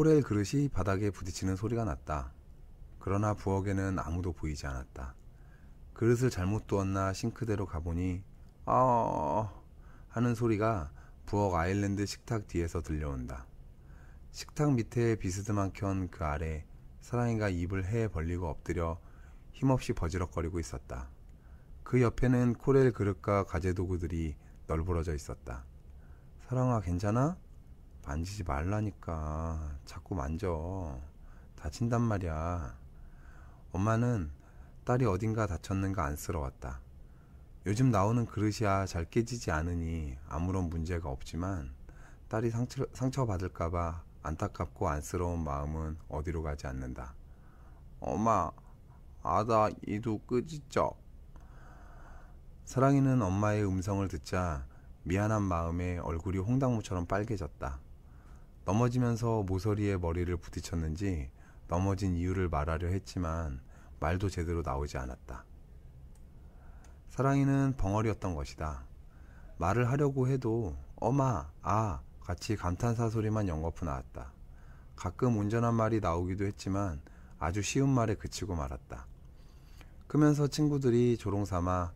코렐 그릇이 바닥에 부딪히는 소리가 났다. 그러나 부엌에는 아무도 보이지 않았다. 그릇을 잘못 두었나 싱크대로 가보니 아 하는 소리가 부엌 아일랜드 식탁 뒤에서 들려온다. 식탁 밑에 비스듬한 켠 그 아래 사랑이가 입을 해 벌리고 엎드려 힘없이 버지럭거리고 있었다. 그 옆에는 코렐 그릇과 가재 도구들이 널브러져 있었다. 사랑아 괜찮아? 만지지 말라니까 자꾸 만져 다친단 말이야. 엄마는 딸이 어딘가 다쳤는가 안쓰러웠다. 요즘 나오는 그릇이야 잘 깨지지 않으니 아무런 문제가 없지만 딸이 상처, 상처받을까봐 안타깝고 안쓰러운 마음은 어디로 가지 않는다. 엄마, 아다 이도 끄지쩍. 사랑이는 엄마의 음성을 듣자 미안한 마음에 얼굴이 홍당무처럼 빨개졌다. 넘어지면서 모서리에 머리를 부딪혔는지 넘어진 이유를 말하려 했지만 말도 제대로 나오지 않았다. 사랑이는 벙어리였던 것이다. 말을 하려고 해도 어마, 아 같이 감탄사 소리만 연거푸 나왔다. 가끔 온전한 말이 나오기도 했지만 아주 쉬운 말에 그치고 말았다. 크면서 친구들이 조롱삼아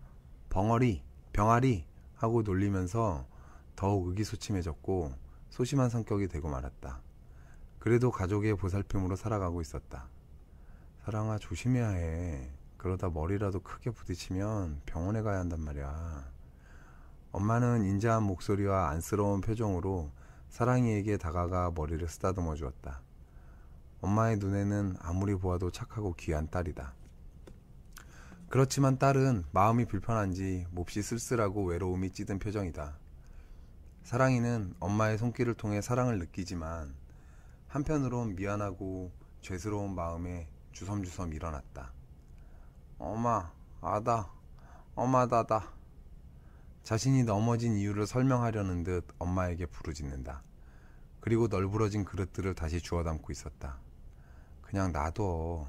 벙어리, 병아리 하고 놀리면서 더욱 의기소침해졌고 소심한 성격이 되고 말았다. 그래도 가족의 보살핌으로 살아가고 있었다. 사랑아 조심해야 해. 그러다 머리라도 크게 부딪히면 병원에 가야 한단 말이야. 엄마는 인자한 목소리와 안쓰러운 표정으로 사랑이에게 다가가 머리를 쓰다듬어 주었다. 엄마의 눈에는 아무리 보아도 착하고 귀한 딸이다. 그렇지만 딸은 마음이 불편한지 몹시 쓸쓸하고 외로움이 찌든 표정이다. 사랑이는 엄마의 손길을 통해 사랑을 느끼지만 한편으론 미안하고 죄스러운 마음에 주섬주섬 일어났다. 엄마, 아다, 엄마다다. 자신이 넘어진 이유를 설명하려는 듯 엄마에게 부르짖는다. 그리고 널브러진 그릇들을 다시 주워 담고 있었다. 그냥 놔둬.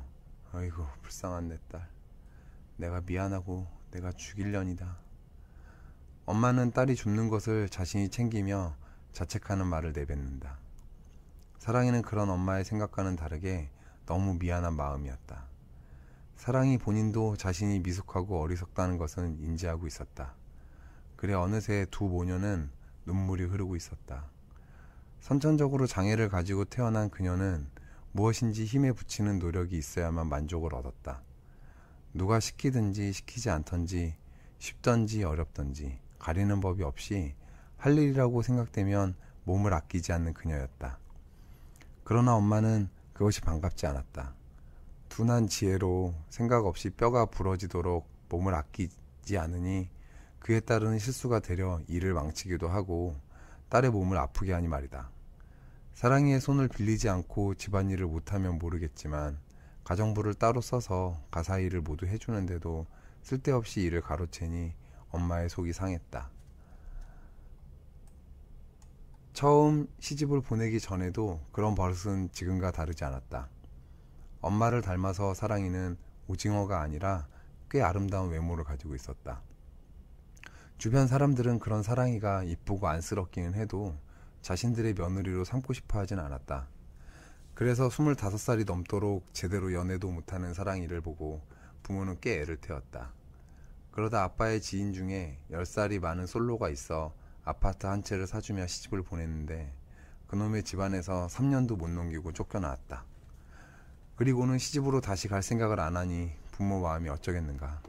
어이구, 불쌍한 내 딸. 내가 미안하고 내가 죽일년이다. 엄마는 딸이 죽는 것을 자신이 챙기며 자책하는 말을 내뱉는다. 사랑이는 그런 엄마의 생각과는 다르게 너무 미안한 마음이었다. 사랑이 본인도 자신이 미숙하고 어리석다는 것은 인지하고 있었다. 그래 어느새 두 모녀는 눈물이 흐르고 있었다. 선천적으로 장애를 가지고 태어난 그녀는 무엇인지 힘에 붙이는 노력이 있어야만 만족을 얻었다. 누가 시키든지 시키지 않던지 쉽던지 어렵던지 가리는 법이 없이 할 일이라고 생각되면 몸을 아끼지 않는 그녀였다. 그러나 엄마는 그것이 반갑지 않았다. 둔한 지혜로 생각 없이 뼈가 부러지도록 몸을 아끼지 않으니 그에 따르는 실수가 되려 일을 망치기도 하고 딸의 몸을 아프게 하니 말이다. 사랑이의 손을 빌리지 않고 집안일을 못하면 모르겠지만 가정부를 따로 써서 가사 일을 모두 해주는데도 쓸데없이 일을 가로채니 엄마의 속이 상했다. 처음 시집을 보내기 전에도 그런 버릇은 지금과 다르지 않았다. 엄마를 닮아서 사랑이는 오징어가 아니라 꽤 아름다운 외모를 가지고 있었다. 주변 사람들은 그런 사랑이가 이쁘고 안쓰럽기는 해도 자신들의 며느리로 삼고 싶어 하진 않았다. 그래서 25살이 넘도록 제대로 연애도 못하는 사랑이를 보고 부모는 꽤 애를 태웠다. 그러다 아빠의 지인 중에 10살이 많은 솔로가 있어 아파트 한 채를 사주며 시집을 보냈는데 그놈의 집안에서 3년도 못 넘기고 쫓겨나왔다. 그리고는 시집으로 다시 갈 생각을 안 하니 부모 마음이 어쩌겠는가.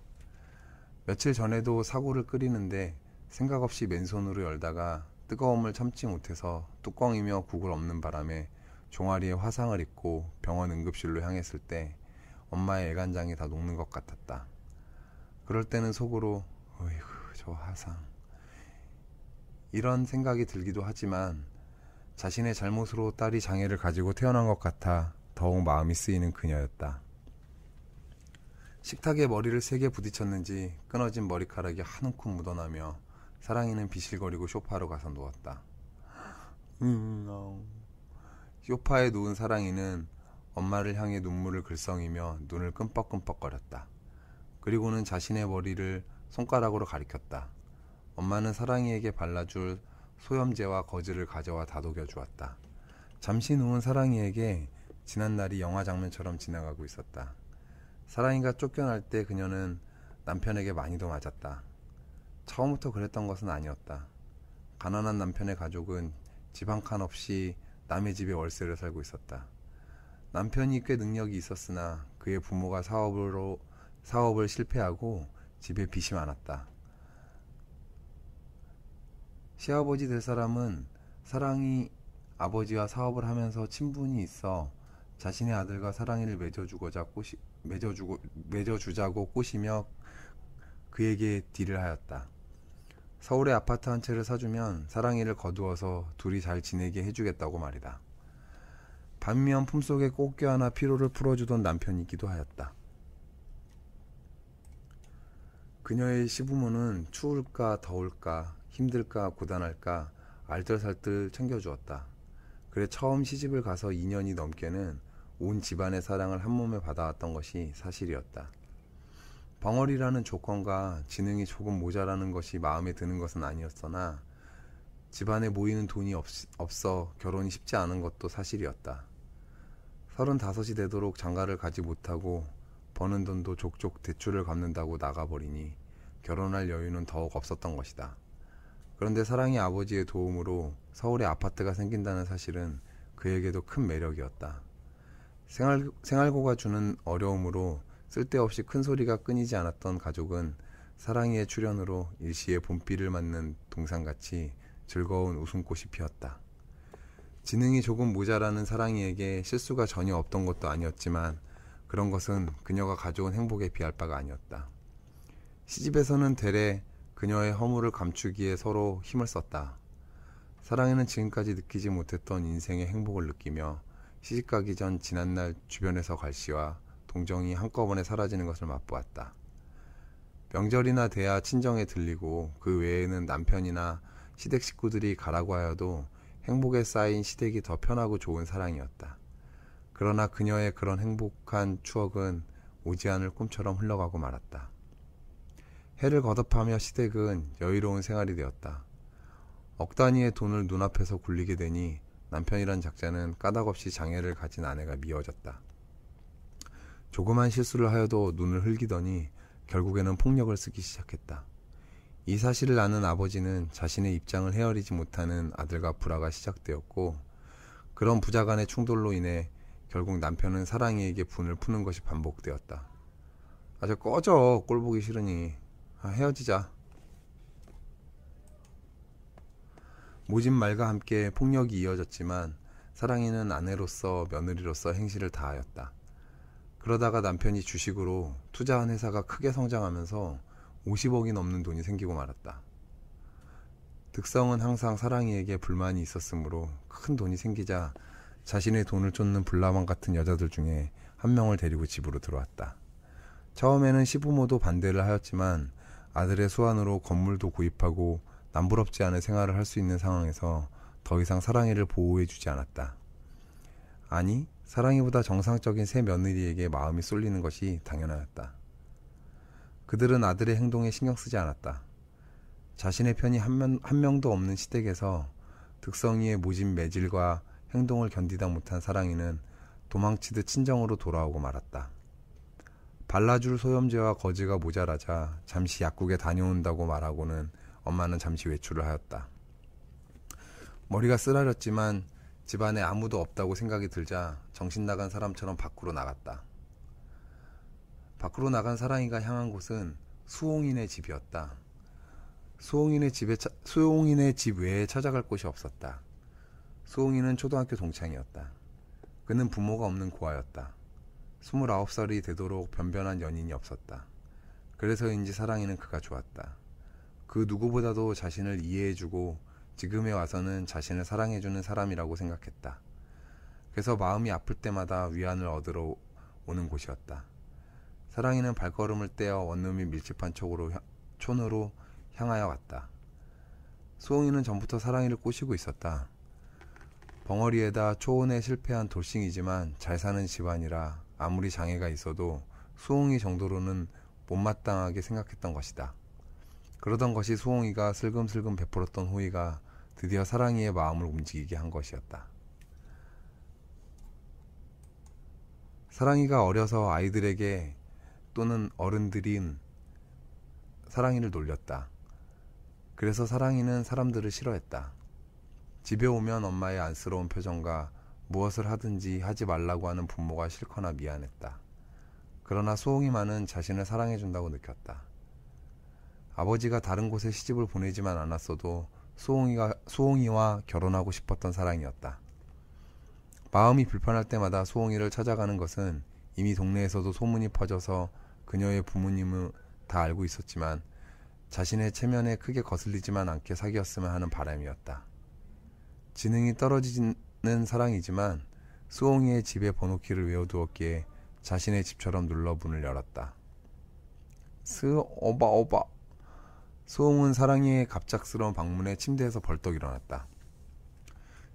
며칠 전에도 사고를 끓이는데 생각 없이 맨손으로 열다가 뜨거움을 참지 못해서 뚜껑이며 국을 엎는 바람에 종아리에 화상을 입고 병원 응급실로 향했을 때 엄마의 애간장이 다 녹는 것 같았다. 그럴 때는 속으로 어이구 저 화상 이런 생각이 들기도 하지만 자신의 잘못으로 딸이 장애를 가지고 태어난 것 같아 더욱 마음이 쓰이는 그녀였다. 식탁에 머리를 세게 부딪혔는지 끊어진 머리카락이 한 움큼 묻어나며 사랑이는 비실거리고 쇼파로 가서 누웠다. 쇼파에 누운 사랑이는 엄마를 향해 눈물을 글썽이며 눈을 끔뻑끔뻑거렸다. 그리고는 자신의 머리를 손가락으로 가리켰다. 엄마는 사랑이에게 발라줄 소염제와 거즈를 가져와 다독여 주었다. 잠시 누운 사랑이에게 지난 날이 영화 장면처럼 지나가고 있었다. 사랑이가 쫓겨날 때 그녀는 남편에게 많이도 맞았다. 처음부터 그랬던 것은 아니었다. 가난한 남편의 가족은 집 한 칸 없이 남의 집에 월세를 살고 있었다. 남편이 꽤 능력이 있었으나 그의 부모가 사업으로 사업을 실패하고 집에 빚이 많았다. 시아버지 될 사람은 사랑이 아버지와 사업을 하면서 친분이 있어 자신의 아들과 사랑이를 맺어주고자 꼬시, 맺어주고, 맺어주자고 꼬시며 그에게 딜을 하였다. 서울에 아파트 한 채를 사주면 사랑이를 거두어서 둘이 잘 지내게 해주겠다고 말이다. 반면 품속에 꼭 껴안아 피로를 풀어주던 남편이기도 하였다. 그녀의 시부모는 추울까 더울까 힘들까 고단할까 알뜰살뜰 챙겨주었다. 그래 처음 시집을 가서 2년이 넘게는 온 집안의 사랑을 한 몸에 받아왔던 것이 사실이었다. 벙어리라는 조건과 지능이 조금 모자라는 것이 마음에 드는 것은 아니었으나 집안에 모이는 돈이 없, 없어 결혼이 쉽지 않은 것도 사실이었다. 서른다섯이 되도록 장가를 가지 못하고 버는 돈도 족족 대출을 갚는다고 나가버리니 결혼할 여유는 더욱 없었던 것이다. 그런데 사랑이 아버지의 도움으로 서울에 아파트가 생긴다는 사실은 그에게도 큰 매력이었다. 생활, 생활고가 주는 어려움으로 쓸데없이 큰 소리가 끊이지 않았던 가족은 사랑이의 출연으로 일시에 봄비를 맞는 동상같이 즐거운 웃음꽃이 피었다. 지능이 조금 모자라는 사랑이에게 실수가 전혀 없던 것도 아니었지만 그런 것은 그녀가 가져온 행복에 비할 바가 아니었다. 시집에서는 대래 그녀의 허물을 감추기에 서로 힘을 썼다. 사랑에는 지금까지 느끼지 못했던 인생의 행복을 느끼며 시집가기 전 지난날 주변에서 갈시와 동정이 한꺼번에 사라지는 것을 맛보았다. 명절이나 대야 친정에 들리고 그 외에는 남편이나 시댁 식구들이 가라고 하여도 행복에 쌓인 시댁이 더 편하고 좋은 사랑이었다. 그러나 그녀의 그런 행복한 추억은 오지 않을 꿈처럼 흘러가고 말았다. 해를 거듭하며 시댁은 여유로운 생활이 되었다. 억 단위의 돈을 눈앞에서 굴리게 되니 남편이란 작자는 까닭없이 장애를 가진 아내가 미워졌다. 조그만 실수를 하여도 눈을 흘기더니 결국에는 폭력을 쓰기 시작했다. 이 사실을 아는 아버지는 자신의 입장을 헤아리지 못하는 아들과 불화가 시작되었고 그런 부자 간의 충돌로 인해 결국 남편은 사랑이에게 분을 푸는 것이 반복되었다. 아저 꺼져 꼴 보기 싫으니 아, 헤어지자. 모진 말과 함께 폭력이 이어졌지만 사랑이는 아내로서 며느리로서 행실을 다하였다. 그러다가 남편이 주식으로 투자한 회사가 크게 성장하면서 50억이 넘는 돈이 생기고 말았다. 득성은 항상 사랑이에게 불만이 있었으므로 큰 돈이 생기자 자신의 돈을 쫓는 불나방 같은 여자들 중에 한 명을 데리고 집으로 들어왔다. 처음에는 시부모도 반대를 하였지만 아들의 수완으로 건물도 구입하고 남부럽지 않은 생활을 할 수 있는 상황에서 더 이상 사랑이를 보호해 주지 않았다. 아니, 사랑이보다 정상적인 새 며느리에게 마음이 쏠리는 것이 당연하였다. 그들은 아들의 행동에 신경 쓰지 않았다. 자신의 편이 한, 명, 한 명도 없는 시댁에서 득성이의 모진 매질과 행동을 견디다 못한 사랑이는 도망치듯 친정으로 돌아오고 말았다. 발라줄 소염제와 거지가 모자라자 잠시 약국에 다녀온다고 말하고는 엄마는 잠시 외출을 하였다. 머리가 쓰라렸지만 집안에 아무도 없다고 생각이 들자 정신 나간 사람처럼 밖으로 나갔다. 밖으로 나간 사랑이가 향한 곳은 수홍인의 집이었다. 수홍인의 집에 차, 수홍인의 집 외에 찾아갈 곳이 없었다. 수홍이는 초등학교 동창이었다. 그는 부모가 없는 고아였다. 29살이 되도록 변변한 연인이 없었다. 그래서인지 사랑이는 그가 좋았다. 그 누구보다도 자신을 이해해주고 지금에 와서는 자신을 사랑해주는 사람이라고 생각했다. 그래서 마음이 아플 때마다 위안을 얻으러 오는 곳이었다. 사랑이는 발걸음을 떼어 원룸이 밀집한 촉으로, 촌으로 향하여 왔다. 수홍이는 전부터 사랑이를 꼬시고 있었다. 벙어리에다 초혼에 실패한 돌싱이지만 잘 사는 집안이라 아무리 장애가 있어도 수홍이 정도로는 못마땅하게 생각했던 것이다. 그러던 것이 수홍이가 슬금슬금 베풀었던 호의가 드디어 사랑이의 마음을 움직이게 한 것이었다. 사랑이가 어려서 아이들에게 또는 어른들인 사랑이를 놀렸다. 그래서 사랑이는 사람들을 싫어했다. 집에 오면 엄마의 안쓰러운 표정과 무엇을 하든지 하지 말라고 하는 부모가 싫거나 미안했다. 그러나 수홍이만은 자신을 사랑해준다고 느꼈다. 아버지가 다른 곳에 시집을 보내지만 않았어도 수홍이가, 수홍이와 결혼하고 싶었던 사랑이었다. 마음이 불편할 때마다 수홍이를 찾아가는 것은 이미 동네에서도 소문이 퍼져서 그녀의 부모님은 다 알고 있었지만 자신의 체면에 크게 거슬리지만 않게 사귀었으면 하는 바람이었다. 지능이 떨어지는 사랑이지만 수홍이의 집에 번호키를 외워두었기에 자신의 집처럼 눌러 문을 열었다. 스 오바 오바 수홍은 사랑이의 갑작스러운 방문에 침대에서 벌떡 일어났다.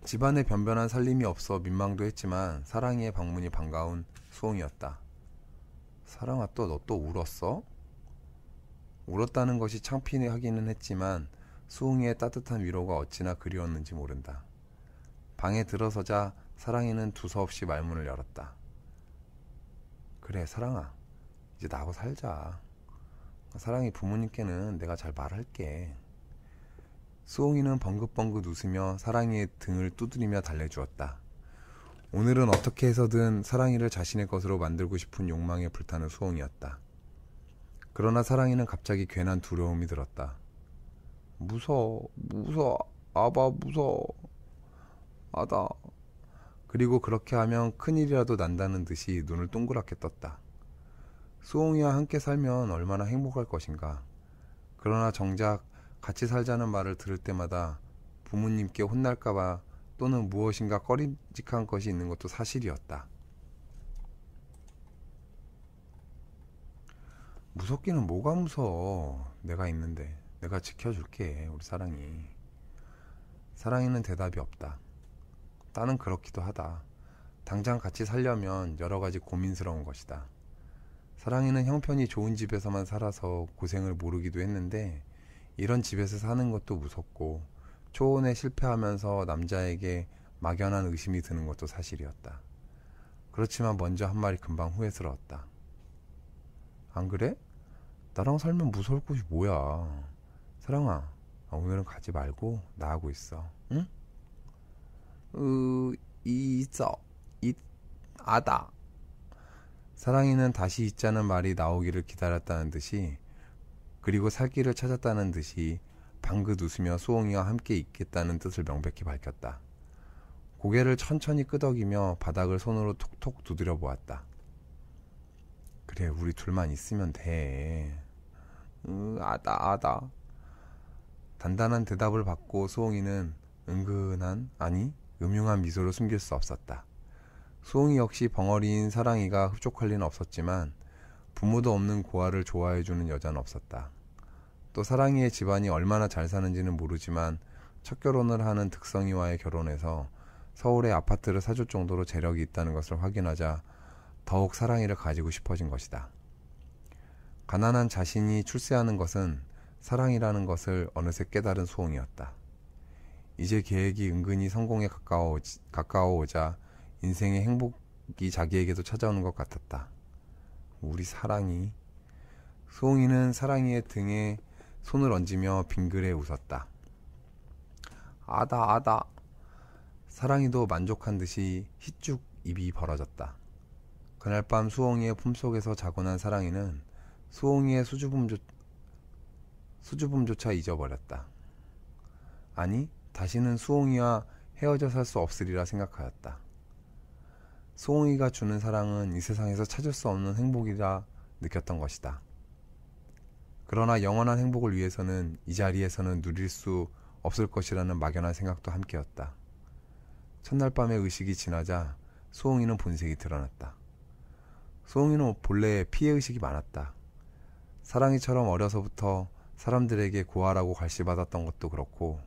집안에 변변한 살림이 없어 민망도 했지만 사랑이의 방문이 반가운 수홍이었다. 사랑아 또 너 또 울었어? 울었다는 것이 창피하기는 했지만 수홍이의 따뜻한 위로가 어찌나 그리웠는지 모른다. 방에 들어서자 사랑이는 두서없이 말문을 열었다. 그래 사랑아 이제 나하고 살자. 사랑이 부모님께는 내가 잘 말할게. 수홍이는 벙긋벙긋 웃으며 사랑이의 등을 두드리며 달래주었다. 오늘은 어떻게 해서든 사랑이를 자신의 것으로 만들고 싶은 욕망에 불타는 수홍이었다. 그러나 사랑이는 갑자기 괜한 두려움이 들었다. 무서워, 무서워, 아바 무서워, 아다. 그리고 그렇게 하면 큰일이라도 난다는 듯이 눈을 동그랗게 떴다. 수홍이와 함께 살면 얼마나 행복할 것인가. 그러나 정작 같이 살자는 말을 들을 때마다 부모님께 혼날까봐 또는 무엇인가 꺼림직한 것이 있는 것도 사실이었다. 무섭기는 뭐가 무서워. 내가 있는데. 내가 지켜줄게. 우리 사랑이. 사랑이는 대답이 없다. 나는 그렇기도 하다. 당장 같이 살려면 여러 가지 고민스러운 것이다. 사랑이는 형편이 좋은 집에서만 살아서 고생을 모르기도 했는데 이런 집에서 사는 것도 무섭고 초혼에 실패하면서 남자에게 막연한 의심이 드는 것도 사실이었다. 그렇지만 먼저 한 말이 금방 후회스러웠다. 안 그래? 나랑 살면 무서울 곳이 뭐야? 사랑아, 오늘은 가지 말고 나하고 있어. 응? 으, 이저, 이, 아다. 사랑이는 다시 있자는 말이 나오기를 기다렸다는 듯이 그리고 살 길을 찾았다는 듯이 방긋 웃으며 수홍이와 함께 있겠다는 뜻을 명백히 밝혔다. 고개를 천천히 끄덕이며 바닥을 손으로 톡톡 두드려 보았다. 그래, 우리 둘만 있으면 돼. 으, 아다, 아다. 단단한 대답을 받고 수홍이는 은근한, 아니, 음흉한 미소를 숨길 수 없었다. 수홍이 역시 벙어리인 사랑이가 흡족할 리는 없었지만 부모도 없는 고아를 좋아해주는 여자는 없었다. 또 사랑이의 집안이 얼마나 잘 사는지는 모르지만 첫 결혼을 하는 득성이와의 결혼에서 서울에 아파트를 사줄 정도로 재력이 있다는 것을 확인하자 더욱 사랑이를 가지고 싶어진 것이다. 가난한 자신이 출세하는 것은 사랑이라는 것을 어느새 깨달은 수홍이었다. 이제 계획이 은근히 성공에 가까워, 가까워오자 인생의 행복이 자기에게도 찾아오는 것 같았다. 우리 사랑이. 수홍이는 사랑이의 등에 손을 얹으며 빙그레 웃었다. 아다, 아다. 사랑이도 만족한 듯이 희쭉 입이 벌어졌다. 그날 밤 수홍이의 품속에서 자고 난 사랑이는 수홍이의 수줍음조, 수줍음조차 잊어버렸다. 아니, 다시는 수홍이와 헤어져 살 수 없으리라 생각하였다. 소홍이가 주는 사랑은 이 세상에서 찾을 수 없는 행복이라 느꼈던 것이다. 그러나 영원한 행복을 위해서는 이 자리에서는 누릴 수 없을 것이라는 막연한 생각도 함께였다. 첫날 밤의 의식이 지나자 소홍이는 본색이 드러났다. 소홍이는 본래 피해 의식이 많았다. 사랑이처럼 어려서부터 사람들에게 고아라고 갈시받았던 것도 그렇고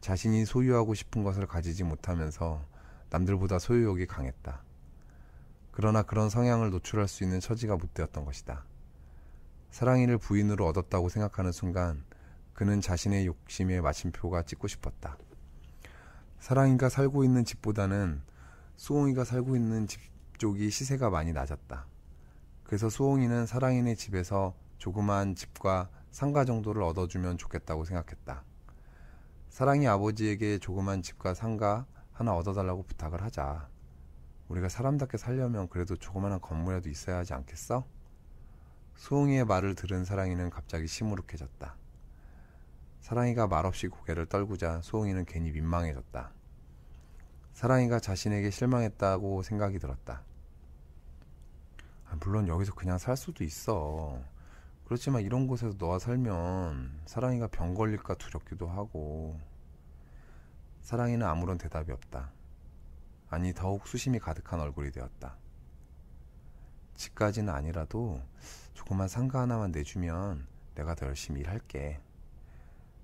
자신이 소유하고 싶은 것을 가지지 못하면서 남들보다 소유욕이 강했다. 그러나 그런 성향을 노출할 수 있는 처지가 못 되었던 것이다. 사랑이를 부인으로 얻었다고 생각하는 순간 그는 자신의 욕심의 마침표가 찍고 싶었다. 사랑이가 살고 있는 집보다는 수홍이가 살고 있는 집 쪽이 시세가 많이 낮았다. 그래서 수홍이는 사랑이네 집에서 조그만 집과 상가 정도를 얻어주면 좋겠다고 생각했다. 사랑이 아버지에게 조그만 집과 상가 하나 얻어달라고 부탁을 하자. 우리가 사람답게 살려면 그래도 조그만한 건물이라도 있어야 하지 않겠어? 수홍이의 말을 들은 사랑이는 갑자기 시무룩해졌다. 사랑이가 말없이 고개를 떨구자 수홍이는 괜히 민망해졌다. 사랑이가 자신에게 실망했다고 생각이 들었다. 아, 물론 여기서 그냥 살 수도 있어. 그렇지만 이런 곳에서 너와 살면 사랑이가 병 걸릴까 두렵기도 하고. 사랑이는 아무런 대답이 없다. 아니, 더욱 수심이 가득한 얼굴이 되었다. 집까지는 아니라도 조그만 상가 하나만 내주면 내가 더 열심히 일할게.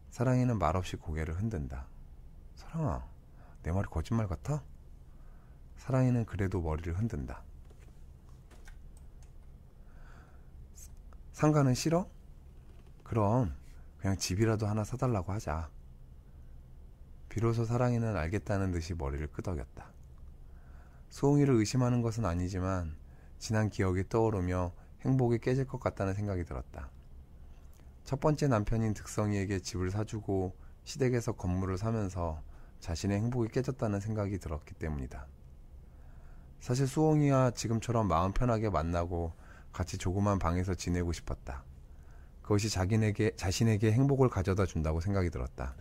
사랑이는 말없이 고개를 흔든다. 사랑아, 내 말이 거짓말 같아? 사랑이는 그래도 머리를 흔든다. 상가는 싫어? 그럼 그냥 집이라도 하나 사달라고 하자. 비로소 사랑이는 알겠다는 듯이 머리를 끄덕였다. 수홍이를 의심하는 것은 아니지만 지난 기억이 떠오르며 행복이 깨질 것 같다는 생각이 들었다. 첫 번째 남편인 득성이에게 집을 사주고 시댁에서 건물을 사면서 자신의 행복이 깨졌다는 생각이 들었기 때문이다. 사실 수홍이와 지금처럼 마음 편하게 만나고 같이 조그만 방에서 지내고 싶었다. 그것이 자기에게, 자신에게 행복을 가져다 준다고 생각이 들었다.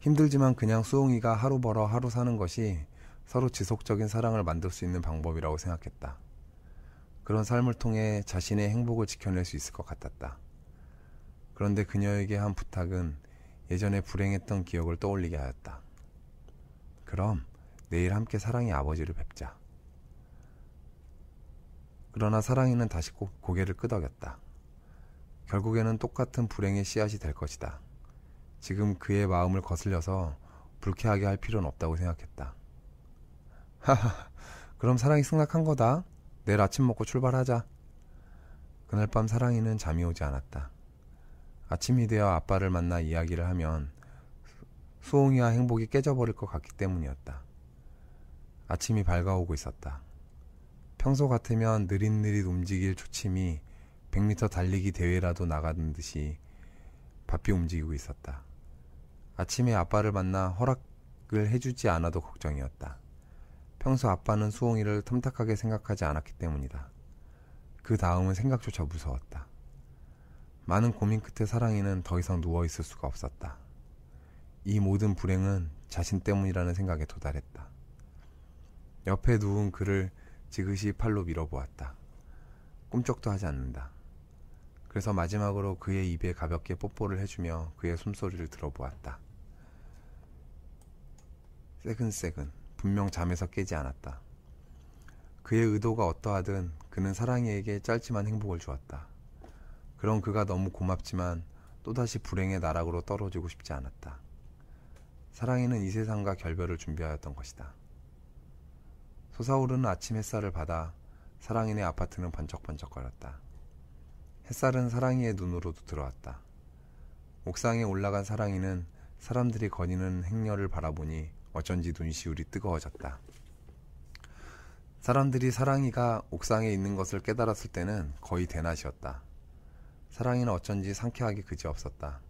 힘들지만 그냥 수홍이가 하루 벌어 하루 사는 것이 서로 지속적인 사랑을 만들 수 있는 방법이라고 생각했다. 그런 삶을 통해 자신의 행복을 지켜낼 수 있을 것 같았다. 그런데 그녀에게 한 부탁은 예전에 불행했던 기억을 떠올리게 하였다. 그럼 내일 함께 사랑의 아버지를 뵙자. 그러나 사랑이는 다시 꼭 고개를 끄덕였다. 결국에는 똑같은 불행의 씨앗이 될 것이다. 지금 그의 마음을 거슬려서 불쾌하게 할 필요는 없다고 생각했다. 하하, 그럼 사랑이 승낙한 거다. 내일 아침 먹고 출발하자. 그날 밤 사랑이는 잠이 오지 않았다. 아침이 되어 아빠를 만나 이야기를 하면 수홍이와 행복이 깨져버릴 것 같기 때문이었다. 아침이 밝아오고 있었다. 평소 같으면 느릿느릿 움직일 초침이 100m 달리기 대회라도 나가는 듯이 바삐 움직이고 있었다. 아침에 아빠를 만나 허락을 해주지 않아도 걱정이었다. 평소 아빠는 수홍이를 탐탁하게 생각하지 않았기 때문이다. 그 다음은 생각조차 무서웠다. 많은 고민 끝에 사랑이는 더 이상 누워 있을 수가 없었다. 이 모든 불행은 자신 때문이라는 생각에 도달했다. 옆에 누운 그를 지그시 팔로 밀어보았다. 꿈쩍도 하지 않는다. 그래서 마지막으로 그의 입에 가볍게 뽀뽀를 해주며 그의 숨소리를 들어보았다. 새근새근 분명 잠에서 깨지 않았다. 그의 의도가 어떠하든 그는 사랑이에게 짧지만 행복을 주었다. 그런 그가 너무 고맙지만 또다시 불행의 나락으로 떨어지고 싶지 않았다. 사랑이는 이 세상과 결별을 준비하였던 것이다. 솟아오르는 아침 햇살을 받아 사랑이네 아파트는 번쩍번쩍거렸다. 햇살은 사랑이의 눈으로도 들어왔다. 옥상에 올라간 사랑이는 사람들이 거니는 행렬을 바라보니 어쩐지 눈시울이 뜨거워졌다. 사람들이 사랑이가 옥상에 있는 것을 깨달았을 때는 거의 대낮이었다. 사랑이는 어쩐지 상쾌하게 그지없었다.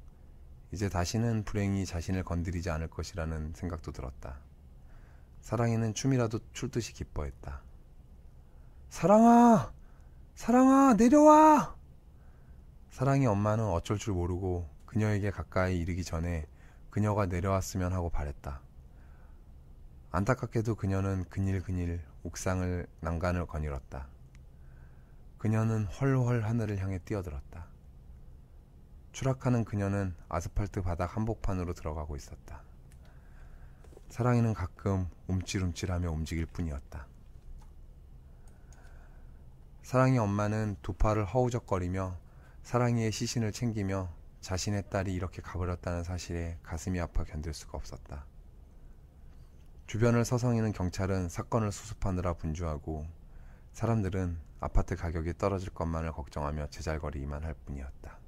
이제 다시는 불행이 자신을 건드리지 않을 것이라는 생각도 들었다. 사랑이는 춤이라도 출 듯이 기뻐했다. 사랑아! 사랑아! 내려와! 사랑이 엄마는 어쩔 줄 모르고 그녀에게 가까이 이르기 전에 그녀가 내려왔으면 하고 바랬다. 안타깝게도 그녀는 근일근일 옥상을 난간을 거닐었다. 그녀는 헐헐 하늘을 향해 뛰어들었다. 추락하는 그녀는 아스팔트 바닥 한복판으로 들어가고 있었다. 사랑이는 가끔 움찔움찔하며 움직일 뿐이었다. 사랑이 엄마는 두 팔을 허우적거리며 사랑이의 시신을 챙기며 자신의 딸이 이렇게 가버렸다는 사실에 가슴이 아파 견딜 수가 없었다. 주변을 서성이는 경찰은 사건을 수습하느라 분주하고 사람들은 아파트 가격이 떨어질 것만을 걱정하며 제잘거리기만 할 뿐이었다.